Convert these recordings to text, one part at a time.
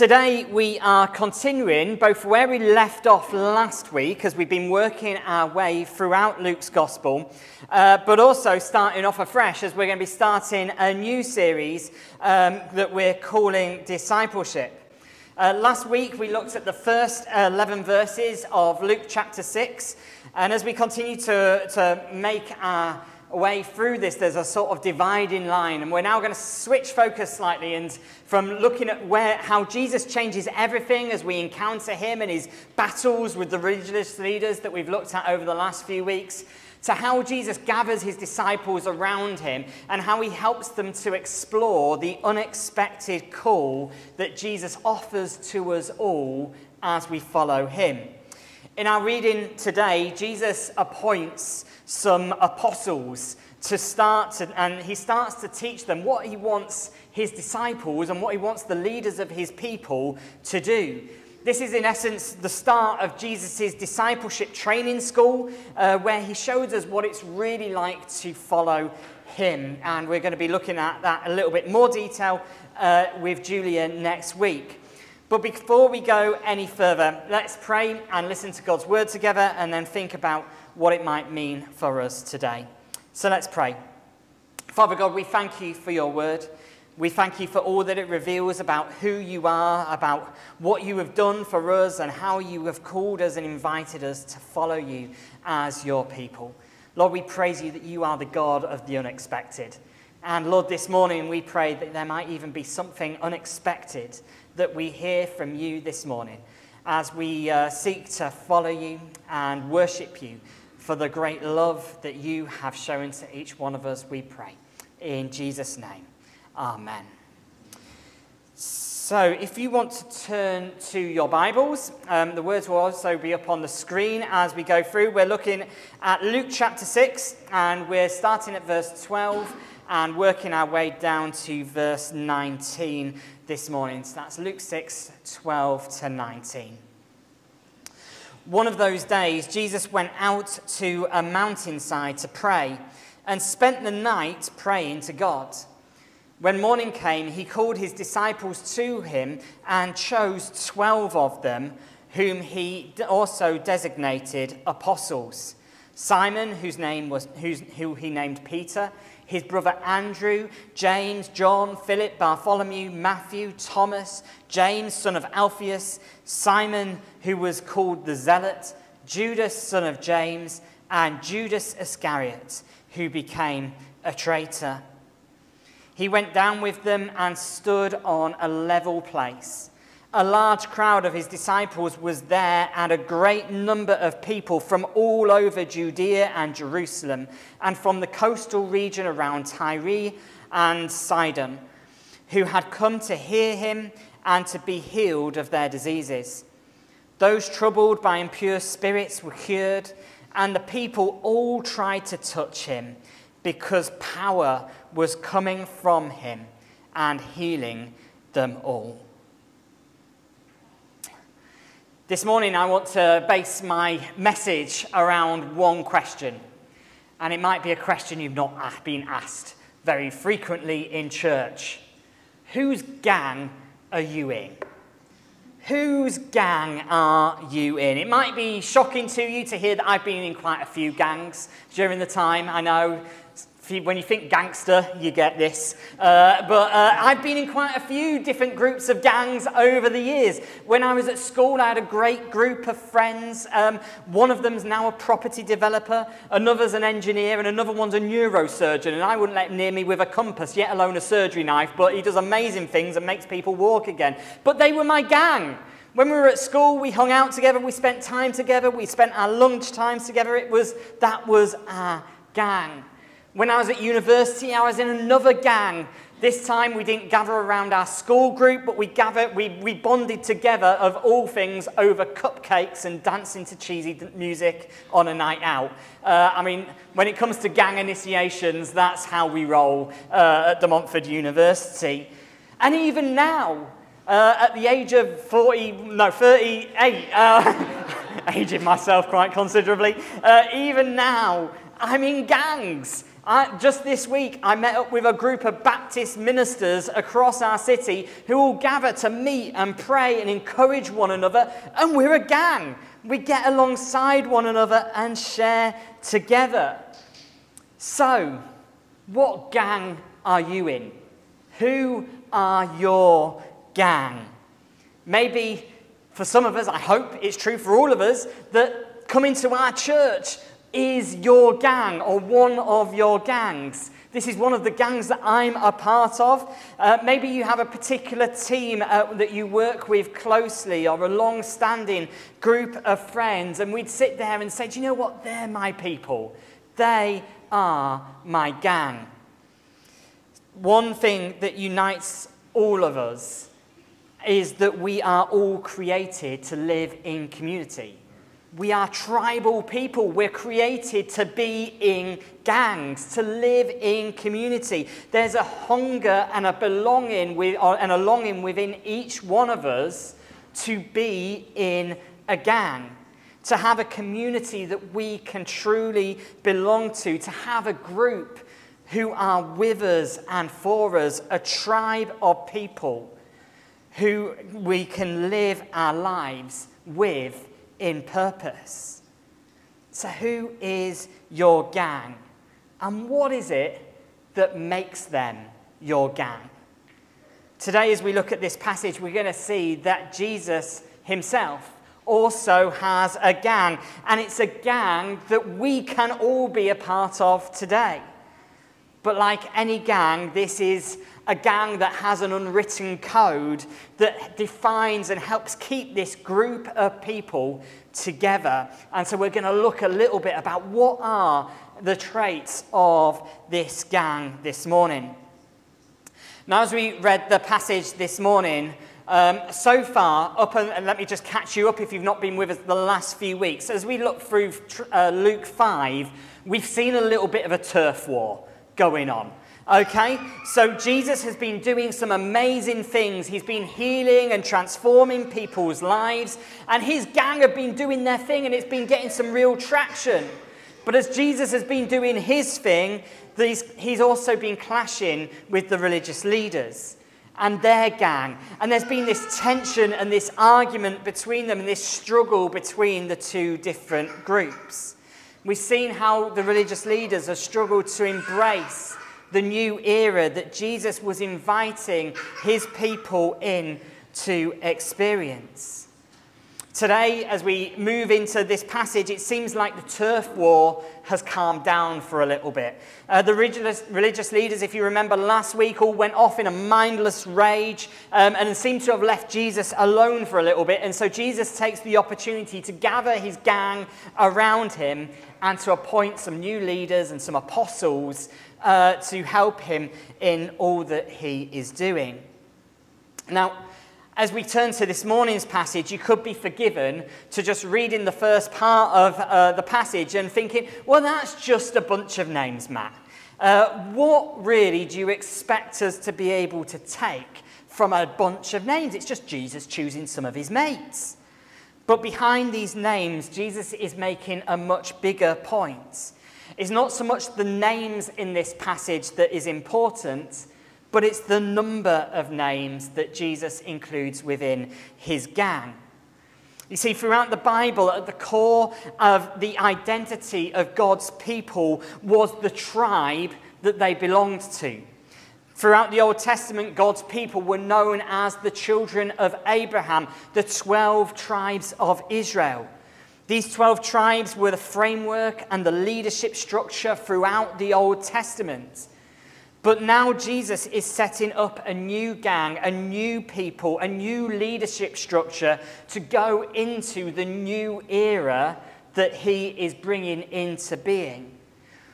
today we are continuing both where we left off last week, as we've been working our way throughout Luke's Gospel, uh, but also starting off afresh as we're going to be starting a new series um, that we're calling Discipleship. Uh, last week we looked at the first 11 verses of Luke chapter 6, and as we continue to, to make our way through this, there's a sort of dividing line. And we're now going to switch focus slightly and from looking at where, how Jesus changes everything as we encounter him and his battles with the religious leaders that we've looked at over the last few weeks, to how Jesus gathers his disciples around him and how he helps them to explore the unexpected call that Jesus offers to us all as we follow him. In our reading today, Jesus appoints some apostles to start, to, and he starts to teach them what he wants his disciples and what he wants the leaders of his people to do. This is, in essence, the start of Jesus' discipleship training school, uh, where he shows us what it's really like to follow him. And we're going to be looking at that a little bit more detail uh, with Julia next week. But before we go any further, let's pray and listen to God's word together and then think about what it might mean for us today. So let's pray. Father God, we thank you for your word. We thank you for all that it reveals about who you are, about what you have done for us, and how you have called us and invited us to follow you as your people. Lord, we praise you that you are the God of the unexpected. And Lord, this morning we pray that there might even be something unexpected that we hear from you this morning as we uh, seek to follow you and worship you for the great love that you have shown to each one of us, we pray. In Jesus' name, amen. So, if you want to turn to your Bibles, um, the words will also be up on the screen as we go through. We're looking at Luke chapter 6, and we're starting at verse 12 and working our way down to verse 19 this morning. So that's Luke 6 12 to 19. One of those days, Jesus went out to a mountainside to pray and spent the night praying to God. When morning came, he called his disciples to him and chose 12 of them, whom he also designated apostles. Simon, whose name was, whose, who he named Peter, his brother Andrew, James, John, Philip, Bartholomew, Matthew, Thomas, James, son of Alphaeus, Simon, who was called the Zealot, Judas, son of James, and Judas Iscariot, who became a traitor. He went down with them and stood on a level place a large crowd of his disciples was there, and a great number of people from all over Judea and Jerusalem, and from the coastal region around Tyre and Sidon, who had come to hear him and to be healed of their diseases. Those troubled by impure spirits were cured, and the people all tried to touch him because power was coming from him and healing them all. This morning, I want to base my message around one question. And it might be a question you've not been asked very frequently in church. Whose gang are you in? Whose gang are you in? It might be shocking to you to hear that I've been in quite a few gangs during the time. I know when you think gangster, you get this. Uh, but uh, I've been in quite a few different groups of gangs over the years. When I was at school, I had a great group of friends. Um, one of them's now a property developer, another's an engineer, and another one's a neurosurgeon. And I wouldn't let him near me with a compass, yet alone a surgery knife. But he does amazing things and makes people walk again. But they were my gang. When we were at school, we hung out together, we spent time together, we spent our lunch times together. It was that was our gang. When I was at university, I was in another gang. This time we didn't gather around our school group, but we gathered, we, we bonded together of all things over cupcakes and dancing to cheesy music on a night out. Uh, I mean, when it comes to gang initiations, that's how we roll uh, at the Montfort University. And even now, uh, at the age of 40, no, 38, uh, aging myself quite considerably, uh, even now, I'm in gangs. I, just this week, I met up with a group of Baptist ministers across our city who all gather to meet and pray and encourage one another, and we're a gang. We get alongside one another and share together. So, what gang are you in? Who are your gang? Maybe for some of us, I hope it's true for all of us, that coming to our church is your gang or one of your gangs. This is one of the gangs that I'm a part of. Uh, maybe you have a particular team uh, that you work with closely or a long standing group of friends, and we'd sit there and say, Do you know what? They're my people. They are my gang. One thing that unites all of us is that we are all created to live in community. We are tribal people. We're created to be in gangs, to live in community. There's a hunger and a belonging with, and a longing within each one of us to be in a gang, to have a community that we can truly belong to, to have a group who are with us and for us, a tribe of people who we can live our lives with in purpose. So, who is your gang? And what is it that makes them your gang? Today, as we look at this passage, we're going to see that Jesus himself also has a gang. And it's a gang that we can all be a part of today. But like any gang, this is a gang that has an unwritten code that defines and helps keep this group of people together. And so we're going to look a little bit about what are the traits of this gang this morning. Now, as we read the passage this morning, um, so far, up and, and, let me just catch you up if you've not been with us the last few weeks. As we look through uh, Luke 5, we've seen a little bit of a turf war going on. Okay? So Jesus has been doing some amazing things. He's been healing and transforming people's lives, and his gang have been doing their thing, and it's been getting some real traction. But as Jesus has been doing his thing, he's also been clashing with the religious leaders and their gang. And there's been this tension and this argument between them and this struggle between the two different groups. We've seen how the religious leaders have struggled to embrace the new era that Jesus was inviting his people in to experience. Today, as we move into this passage, it seems like the turf war has calmed down for a little bit. Uh, the religious, religious, leaders, if you remember last week, all went off in a mindless rage um, and seemed to have left Jesus alone for a little bit. And so Jesus takes the opportunity to gather his gang around him and to appoint some new leaders and some apostles uh, to help him in all that he is doing. Now, as we turn to this morning's passage, you could be forgiven to just reading the first part of uh, the passage and thinking, well, that's just a bunch of names, Matt. Uh, what really do you expect us to be able to take from a bunch of names? It's just Jesus choosing some of his mates. But behind these names, Jesus is making a much bigger point. It's not so much the names in this passage that is important, but it's the number of names that Jesus includes within his gang. You see, throughout the Bible, at the core of the identity of God's people was the tribe that they belonged to. Throughout the Old Testament, God's people were known as the children of Abraham, the 12 tribes of Israel. These 12 tribes were the framework and the leadership structure throughout the Old Testament. But now Jesus is setting up a new gang, a new people, a new leadership structure to go into the new era that he is bringing into being.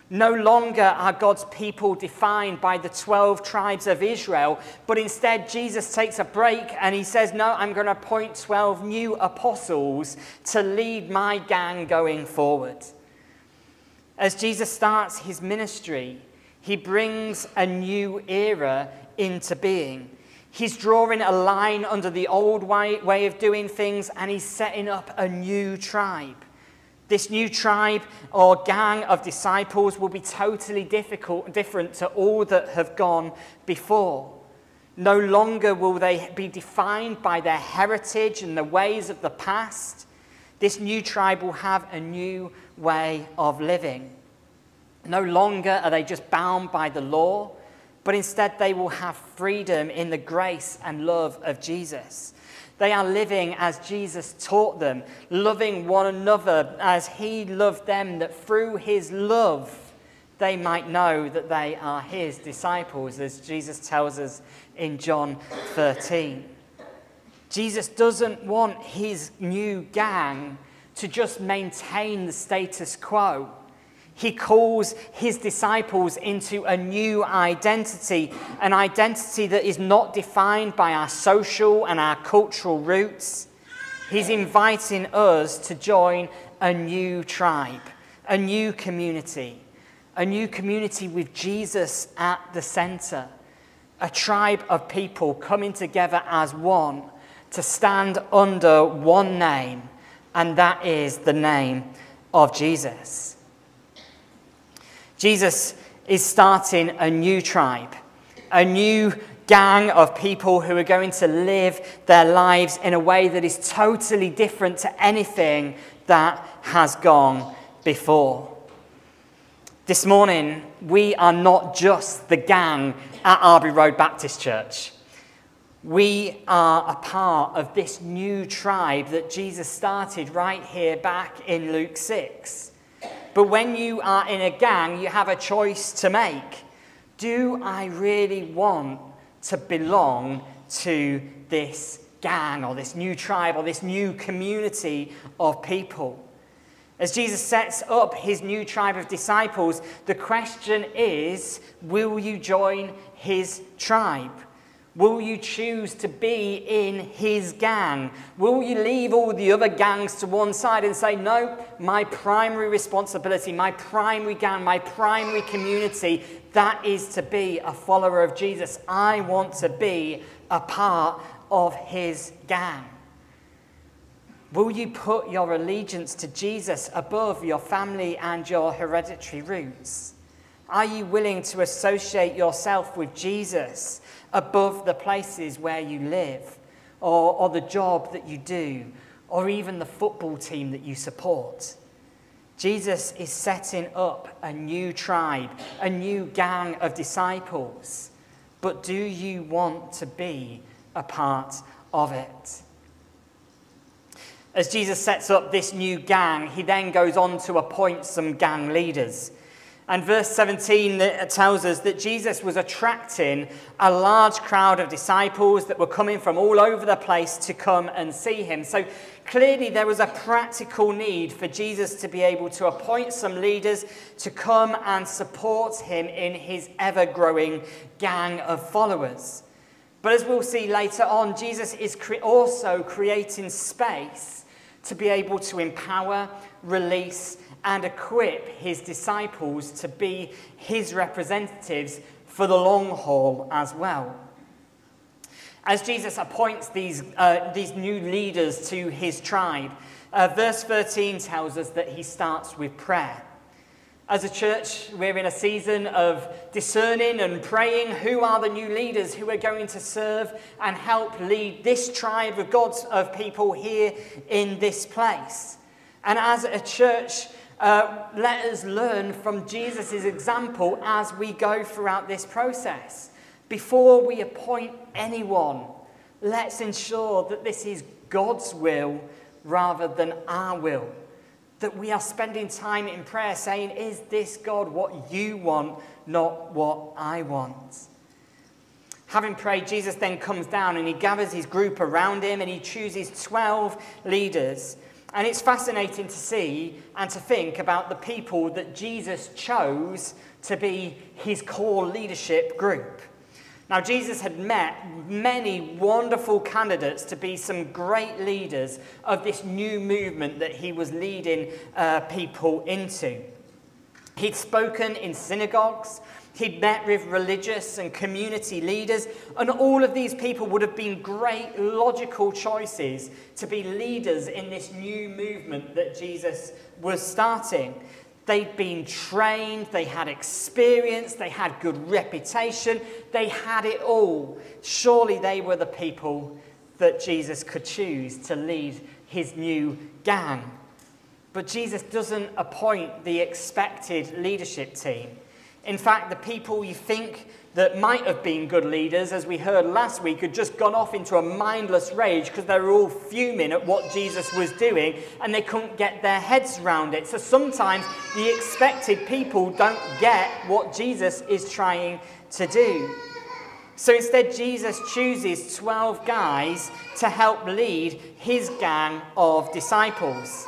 No longer are God's people defined by the 12 tribes of Israel, but instead Jesus takes a break and he says, No, I'm going to appoint 12 new apostles to lead my gang going forward. As Jesus starts his ministry, he brings a new era into being. He's drawing a line under the old way, way of doing things and he's setting up a new tribe. This new tribe or gang of disciples will be totally difficult, different to all that have gone before. No longer will they be defined by their heritage and the ways of the past. This new tribe will have a new way of living. No longer are they just bound by the law, but instead they will have freedom in the grace and love of Jesus. They are living as Jesus taught them, loving one another as he loved them, that through his love they might know that they are his disciples, as Jesus tells us in John 13. Jesus doesn't want his new gang to just maintain the status quo. He calls his disciples into a new identity, an identity that is not defined by our social and our cultural roots. He's inviting us to join a new tribe, a new community, a new community with Jesus at the center, a tribe of people coming together as one to stand under one name, and that is the name of Jesus. Jesus is starting a new tribe, a new gang of people who are going to live their lives in a way that is totally different to anything that has gone before. This morning, we are not just the gang at Arbury Road Baptist Church. We are a part of this new tribe that Jesus started right here back in Luke 6. But when you are in a gang, you have a choice to make. Do I really want to belong to this gang or this new tribe or this new community of people? As Jesus sets up his new tribe of disciples, the question is will you join his tribe? Will you choose to be in his gang? Will you leave all the other gangs to one side and say, no, my primary responsibility, my primary gang, my primary community, that is to be a follower of Jesus. I want to be a part of his gang. Will you put your allegiance to Jesus above your family and your hereditary roots? Are you willing to associate yourself with Jesus above the places where you live, or, or the job that you do, or even the football team that you support. Jesus is setting up a new tribe, a new gang of disciples. But do you want to be a part of it? As Jesus sets up this new gang, he then goes on to appoint some gang leaders. And verse 17 uh, tells us that Jesus was attracting a large crowd of disciples that were coming from all over the place to come and see him. So clearly, there was a practical need for Jesus to be able to appoint some leaders to come and support him in his ever growing gang of followers. But as we'll see later on, Jesus is cre- also creating space to be able to empower, release, and equip his disciples to be his representatives for the long haul as well. As Jesus appoints these, uh, these new leaders to his tribe, uh, verse 13 tells us that he starts with prayer. As a church, we're in a season of discerning and praying who are the new leaders who are going to serve and help lead this tribe of God's of people here in this place. And as a church, uh, let us learn from Jesus' example as we go throughout this process. Before we appoint anyone, let's ensure that this is God's will rather than our will. That we are spending time in prayer saying, Is this God what you want, not what I want? Having prayed, Jesus then comes down and he gathers his group around him and he chooses 12 leaders and it's fascinating to see and to think about the people that Jesus chose to be his core leadership group. Now, Jesus had met many wonderful candidates to be some great leaders of this new movement that he was leading uh, people into. He'd spoken in synagogues, He'd met with religious and community leaders, and all of these people would have been great logical choices to be leaders in this new movement that Jesus was starting. They'd been trained, they had experience, they had good reputation, they had it all. Surely they were the people that Jesus could choose to lead his new gang. But Jesus doesn't appoint the expected leadership team. In fact, the people you think that might have been good leaders, as we heard last week, had just gone off into a mindless rage because they were all fuming at what Jesus was doing and they couldn't get their heads around it. So sometimes the expected people don't get what Jesus is trying to do. So instead, Jesus chooses 12 guys to help lead his gang of disciples.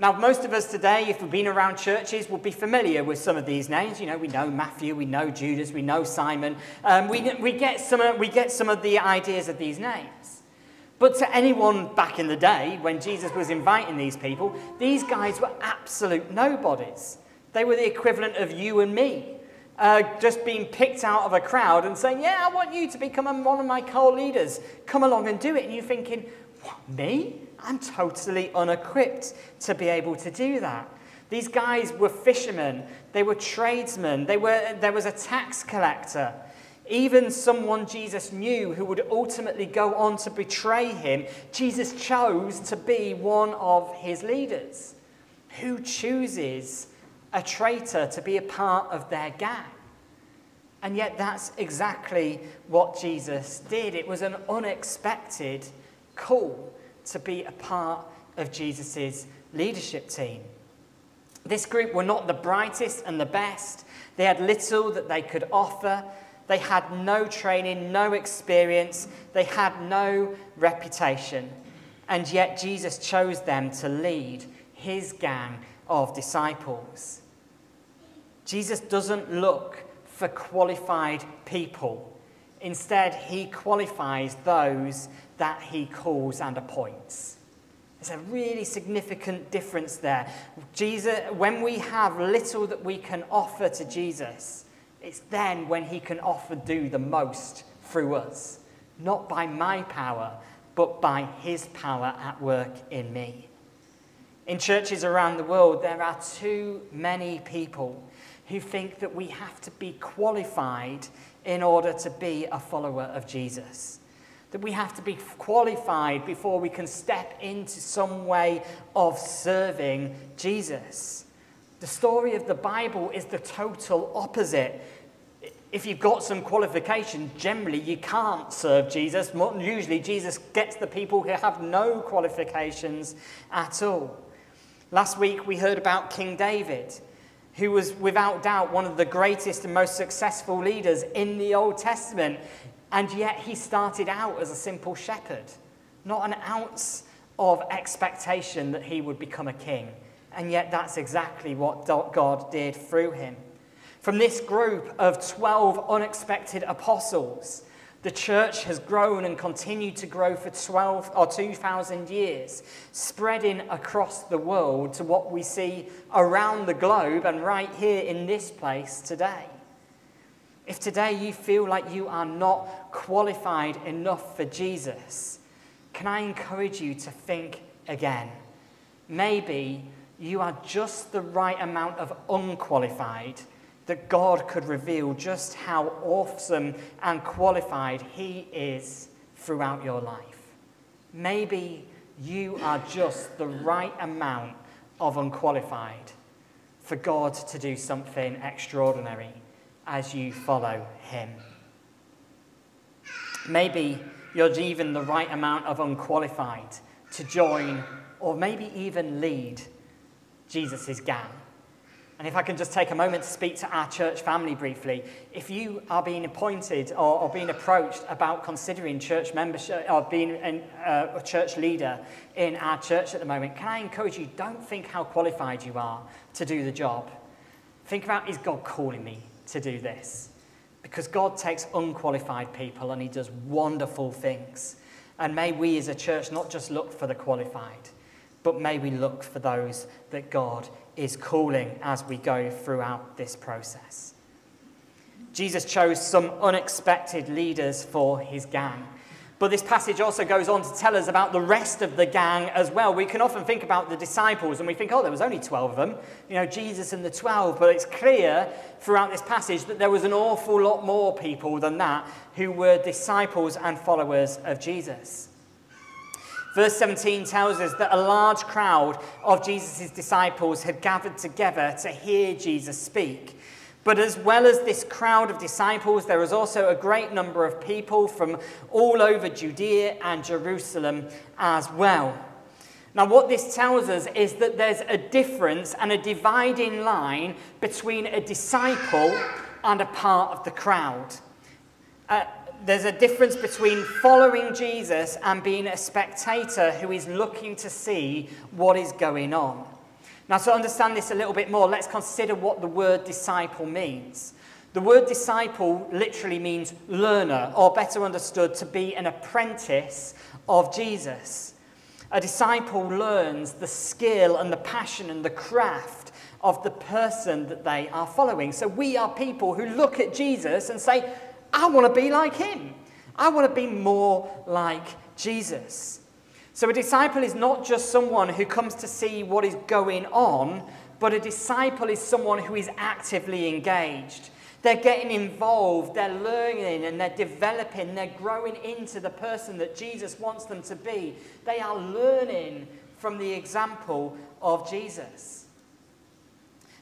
Now, most of us today, if we've been around churches, will be familiar with some of these names. You know, we know Matthew, we know Judas, we know Simon. Um, we, we, get some, we get some of the ideas of these names. But to anyone back in the day, when Jesus was inviting these people, these guys were absolute nobodies. They were the equivalent of you and me, uh, just being picked out of a crowd and saying, Yeah, I want you to become one of my co leaders. Come along and do it. And you're thinking, me? I'm totally unequipped to be able to do that. These guys were fishermen, they were tradesmen, they were, there was a tax collector. Even someone Jesus knew who would ultimately go on to betray him, Jesus chose to be one of his leaders. Who chooses a traitor to be a part of their gang? And yet, that's exactly what Jesus did. It was an unexpected call to be a part of Jesus' leadership team. This group were not the brightest and the best. They had little that they could offer. They had no training, no experience. They had no reputation. And yet Jesus chose them to lead his gang of disciples. Jesus doesn't look for qualified people. Instead, he qualifies those that he calls and appoints. There's a really significant difference there. Jesus, when we have little that we can offer to Jesus, it's then when he can offer do the most through us. Not by my power, but by his power at work in me. In churches around the world, there are too many people who think that we have to be qualified in order to be a follower of Jesus that we have to be qualified before we can step into some way of serving Jesus. The story of the Bible is the total opposite. If you've got some qualification, generally you can't serve Jesus. Usually, Jesus gets the people who have no qualifications at all. Last week, we heard about King David, who was without doubt one of the greatest and most successful leaders in the Old Testament. And yet he started out as a simple shepherd, not an ounce of expectation that he would become a king. And yet that's exactly what God did through him. From this group of 12 unexpected apostles, the church has grown and continued to grow for 12 or 2,000 years, spreading across the world to what we see around the globe and right here in this place today. If today you feel like you are not qualified enough for Jesus, can I encourage you to think again? Maybe you are just the right amount of unqualified that God could reveal just how awesome and qualified He is throughout your life. Maybe you are just the right amount of unqualified for God to do something extraordinary as you follow him. Maybe you're even the right amount of unqualified to join or maybe even lead Jesus' gang. And if I can just take a moment to speak to our church family briefly, if you are being appointed or, or being approached about considering church membership or being an, uh, a church leader in our church at the moment, can I encourage you, don't think how qualified you are to do the job. Think about, is God calling me? to do this. Because God takes unqualified people and He does wonderful things. And may we as a church not just look for the qualified, but may we look for those that God is calling as we go throughout this process. Jesus chose some unexpected leaders for his gang. But this passage also goes on to tell us about the rest of the gang as well. We can often think about the disciples and we think, oh, there was only 12 of them, you know, Jesus and the 12. But it's clear throughout this passage that there was an awful lot more people than that who were disciples and followers of Jesus. Verse 17 tells us that a large crowd of Jesus' disciples had gathered together to hear Jesus speak. But as well as this crowd of disciples, there was also a great number of people from all over Judea and Jerusalem as well. Now, what this tells us is that there's a difference and a dividing line between a disciple and a part of the crowd. Uh, there's a difference between following Jesus and being a spectator who is looking to see what is going on. Now, to understand this a little bit more, let's consider what the word disciple means. The word disciple literally means learner, or better understood, to be an apprentice of Jesus. A disciple learns the skill and the passion and the craft of the person that they are following. So we are people who look at Jesus and say, I want to be like him. I want to be more like Jesus. So a disciple is not just someone who comes to see what is going on, but a disciple is someone who is actively engaged. They're getting involved, they're learning and they're developing, they're growing into the person that Jesus wants them to be. They are learning from the example of Jesus.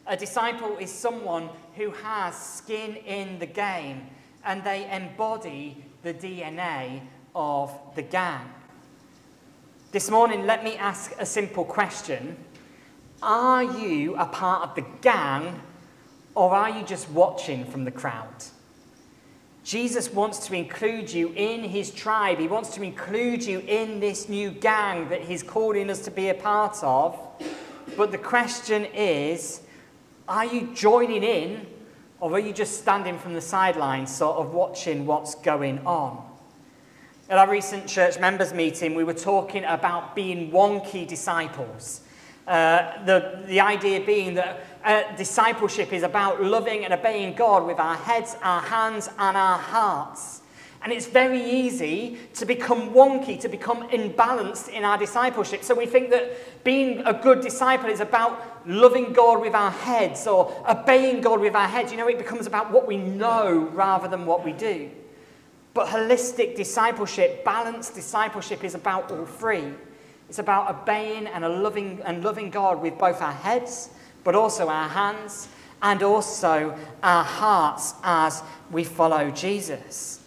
A disciple is someone who has skin in the game and they embody the DNA of the gang. This morning, let me ask a simple question Are you a part of the gang, or are you just watching from the crowd? Jesus wants to include you in his tribe. He wants to include you in this new gang that he's calling us to be a part of. But the question is are you joining in, or are you just standing from the sidelines, sort of watching what's going on? At our recent church members meeting, we were talking about being wonky disciples. Uh, the, the idea being that uh, discipleship is about loving and obeying God with our heads, our hands, and our hearts. And it's very easy to become wonky, to become imbalanced in our discipleship. So we think that being a good disciple is about loving God with our heads or obeying God with our heads. You know, it becomes about what we know rather than what we do. But holistic discipleship, balanced discipleship, is about all three. It's about obeying and, loving, and loving God with both our heads, but also our hands, and also our hearts as we follow Jesus.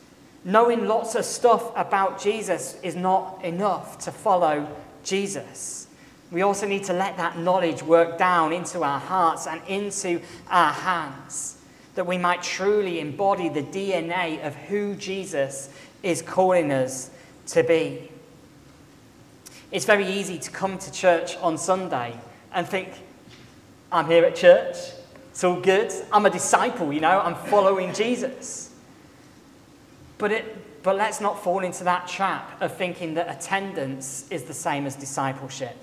Knowing lots of stuff about Jesus is not enough to follow Jesus. We also need to let that knowledge work down into our hearts and into our hands that we might truly embody the DNA of who Jesus is calling us to be. It's very easy to come to church on Sunday and think, I'm here at church, it's all good, I'm a disciple, you know, I'm following Jesus. But, it, but let's not fall into that trap of thinking that attendance is the same as discipleship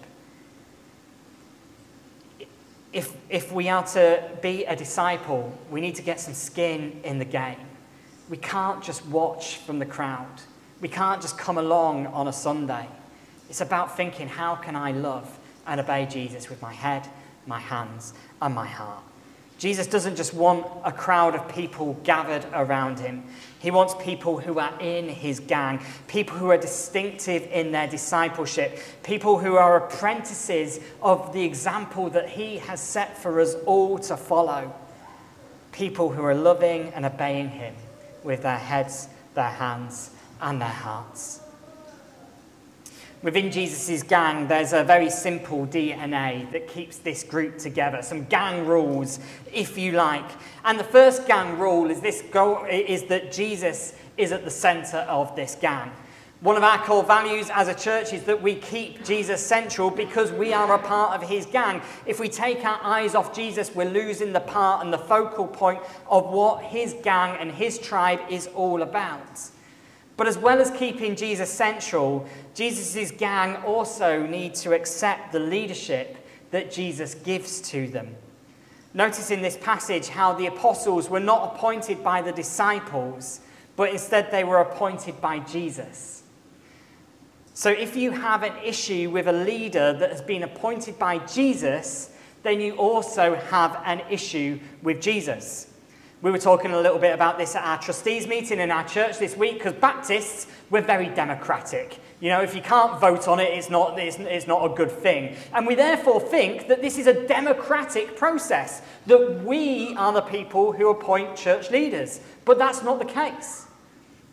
if, if we are to be a disciple, we need to get some skin in the game. We can't just watch from the crowd. We can't just come along on a Sunday. It's about thinking, how can I love and obey Jesus with my head, my hands, and my heart? Jesus doesn't just want a crowd of people gathered around him. He wants people who are in his gang, people who are distinctive in their discipleship, people who are apprentices of the example that he has set for us all to follow, people who are loving and obeying him with their heads, their hands, and their hearts. Within Jesus' gang, there's a very simple DNA that keeps this group together, some gang rules, if you like. And the first gang rule is, this go, is that Jesus is at the center of this gang. One of our core values as a church is that we keep Jesus central because we are a part of his gang. If we take our eyes off Jesus, we're losing the part and the focal point of what his gang and his tribe is all about. But as well as keeping Jesus central, Jesus' gang also need to accept the leadership that Jesus gives to them. Notice in this passage how the apostles were not appointed by the disciples, but instead they were appointed by Jesus. So if you have an issue with a leader that has been appointed by Jesus, then you also have an issue with Jesus. We were talking a little bit about this at our trustees meeting in our church this week because Baptists, we're very democratic. You know, if you can't vote on it, it's not, it's, it's not a good thing. And we therefore think that this is a democratic process, that we are the people who appoint church leaders. But that's not the case.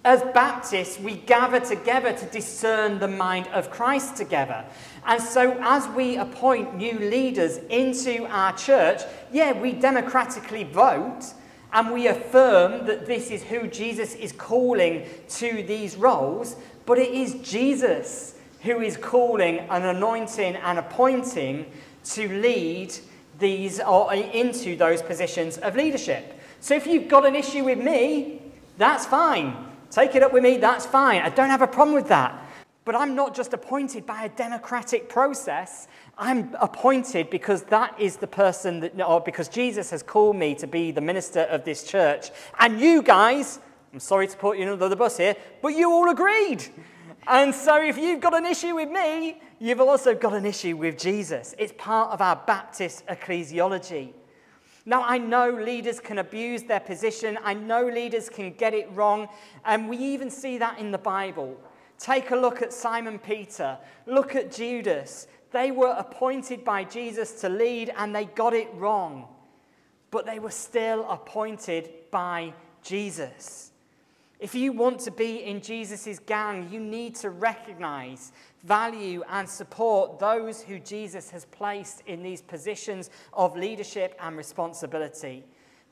As Baptists, we gather together to discern the mind of Christ together. And so, as we appoint new leaders into our church, yeah, we democratically vote and we affirm that this is who Jesus is calling to these roles, but it is Jesus who is calling and anointing and appointing to lead these or into those positions of leadership. So if you've got an issue with me, that's fine. Take it up with me, that's fine. I don't have a problem with that. But I'm not just appointed by a democratic process. I'm appointed because that is the person that, or oh, because Jesus has called me to be the minister of this church. And you guys, I'm sorry to put you under the bus here, but you all agreed. And so if you've got an issue with me, you've also got an issue with Jesus. It's part of our Baptist ecclesiology. Now, I know leaders can abuse their position. I know leaders can get it wrong. And we even see that in the Bible. Take a look at Simon Peter. Look at Judas. They were appointed by Jesus to lead and they got it wrong, but they were still appointed by Jesus. If you want to be in Jesus' gang, you need to recognize, value, and support those who Jesus has placed in these positions of leadership and responsibility.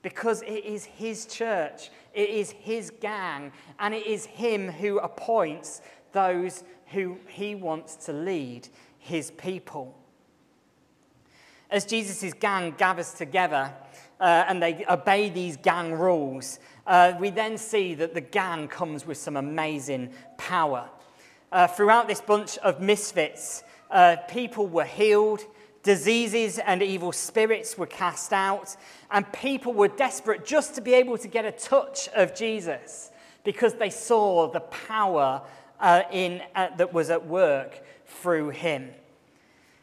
Because it is his church, it is his gang, and it is him who appoints those who he wants to lead his people. As Jesus' gang gathers together uh, and they obey these gang rules, uh, we then see that the gang comes with some amazing power. Uh, throughout this bunch of misfits, uh, people were healed, diseases and evil spirits were cast out, and people were desperate just to be able to get a touch of Jesus because they saw the power uh, in, uh, that was at work through him.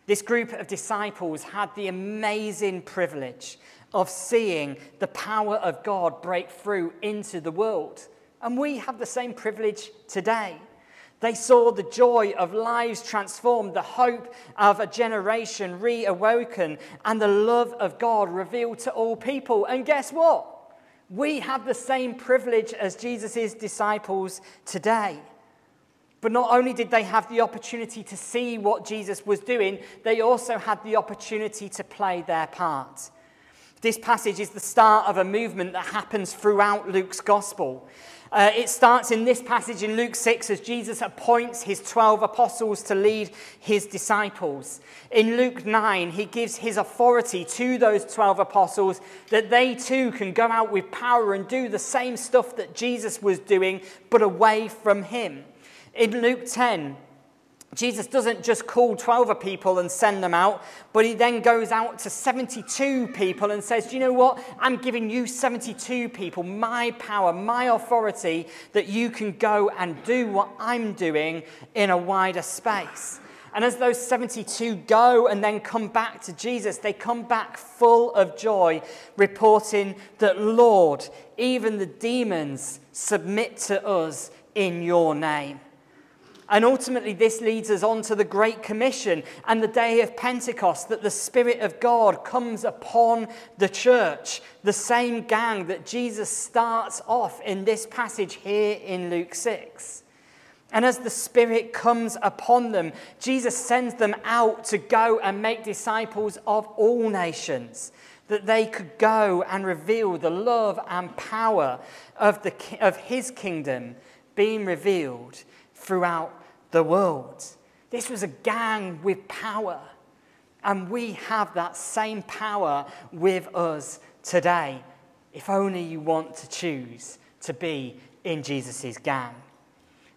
This group of disciples had the amazing privilege of seeing the power of God break through into the world. And we have the same privilege today. They saw the joy of lives transformed, the hope of a generation reawoken, and the love of God revealed to all people. And guess what? We have the same privilege as Jesus' disciples today. But not only did they have the opportunity to see what Jesus was doing, they also had the opportunity to play their part. This passage is the start of a movement that happens throughout Luke's gospel. Uh, it starts in this passage in Luke 6 as Jesus appoints his 12 apostles to lead his disciples. In Luke 9, he gives his authority to those 12 apostles that they too can go out with power and do the same stuff that Jesus was doing, but away from him. In Luke 10, Jesus doesn't just call 12 people and send them out, but he then goes out to 72 people and says, Do you know what? I'm giving you 72 people my power, my authority, that you can go and do what I'm doing in a wider space. And as those 72 go and then come back to Jesus, they come back full of joy, reporting that, Lord, even the demons submit to us in your name. And ultimately, this leads us on to the Great Commission and the day of Pentecost, that the Spirit of God comes upon the church, the same gang that Jesus starts off in this passage here in Luke 6. And as the Spirit comes upon them, Jesus sends them out to go and make disciples of all nations, that they could go and reveal the love and power of, the, of His kingdom being revealed throughout the world. This was a gang with power. And we have that same power with us today, if only you want to choose to be in Jesus' gang.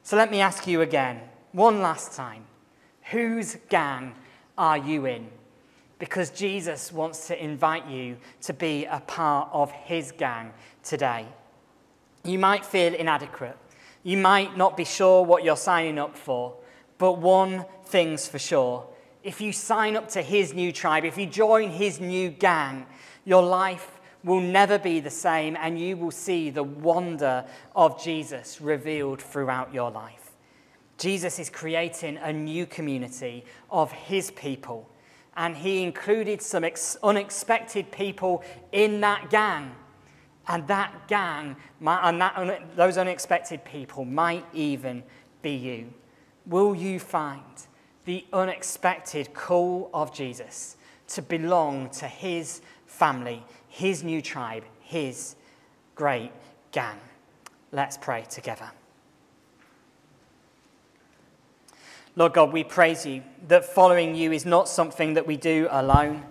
So let me ask you again, one last time whose gang are you in? because Jesus wants to invite you to be a part of his gang today. You might feel inadequate. You might not be sure what you're signing up for, but one thing's for sure. If you sign up to his new tribe, if you join his new gang, your life will never be the same, and you will see the wonder of Jesus revealed throughout your life. Jesus is creating a new community of his people, and he included some ex- unexpected people in that gang. And that gang, and that, those unexpected people might even be you. Will you find the unexpected call of Jesus to belong to his family, his new tribe, his great gang. Let's pray together. Lord God, we praise you that following you is not something that we do alone,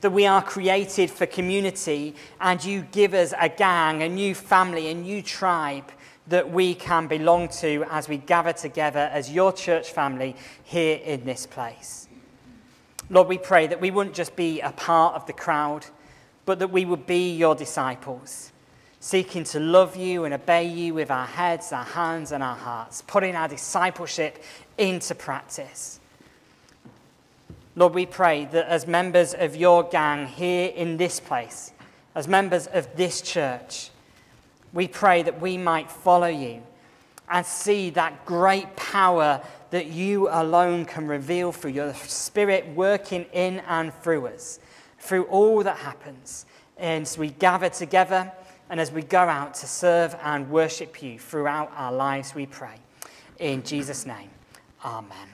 that we are created for community and you give us a gang, a new family, a new tribe that we can belong to as we gather together as your church family here in this place. Lord, we pray that we wouldn't just be a part of the crowd but that we would be your disciples, seeking to love you and obey you with our heads, our hands, and our hearts, putting our discipleship into practice. Lord, we pray that as members of your gang here in this place, as members of this church, we pray that we might follow you and see that great power that you alone can reveal through your Spirit working in and through us through all that happens. And as we gather together and as we go out to serve and worship you throughout our lives, we pray. In Jesus' name, amen.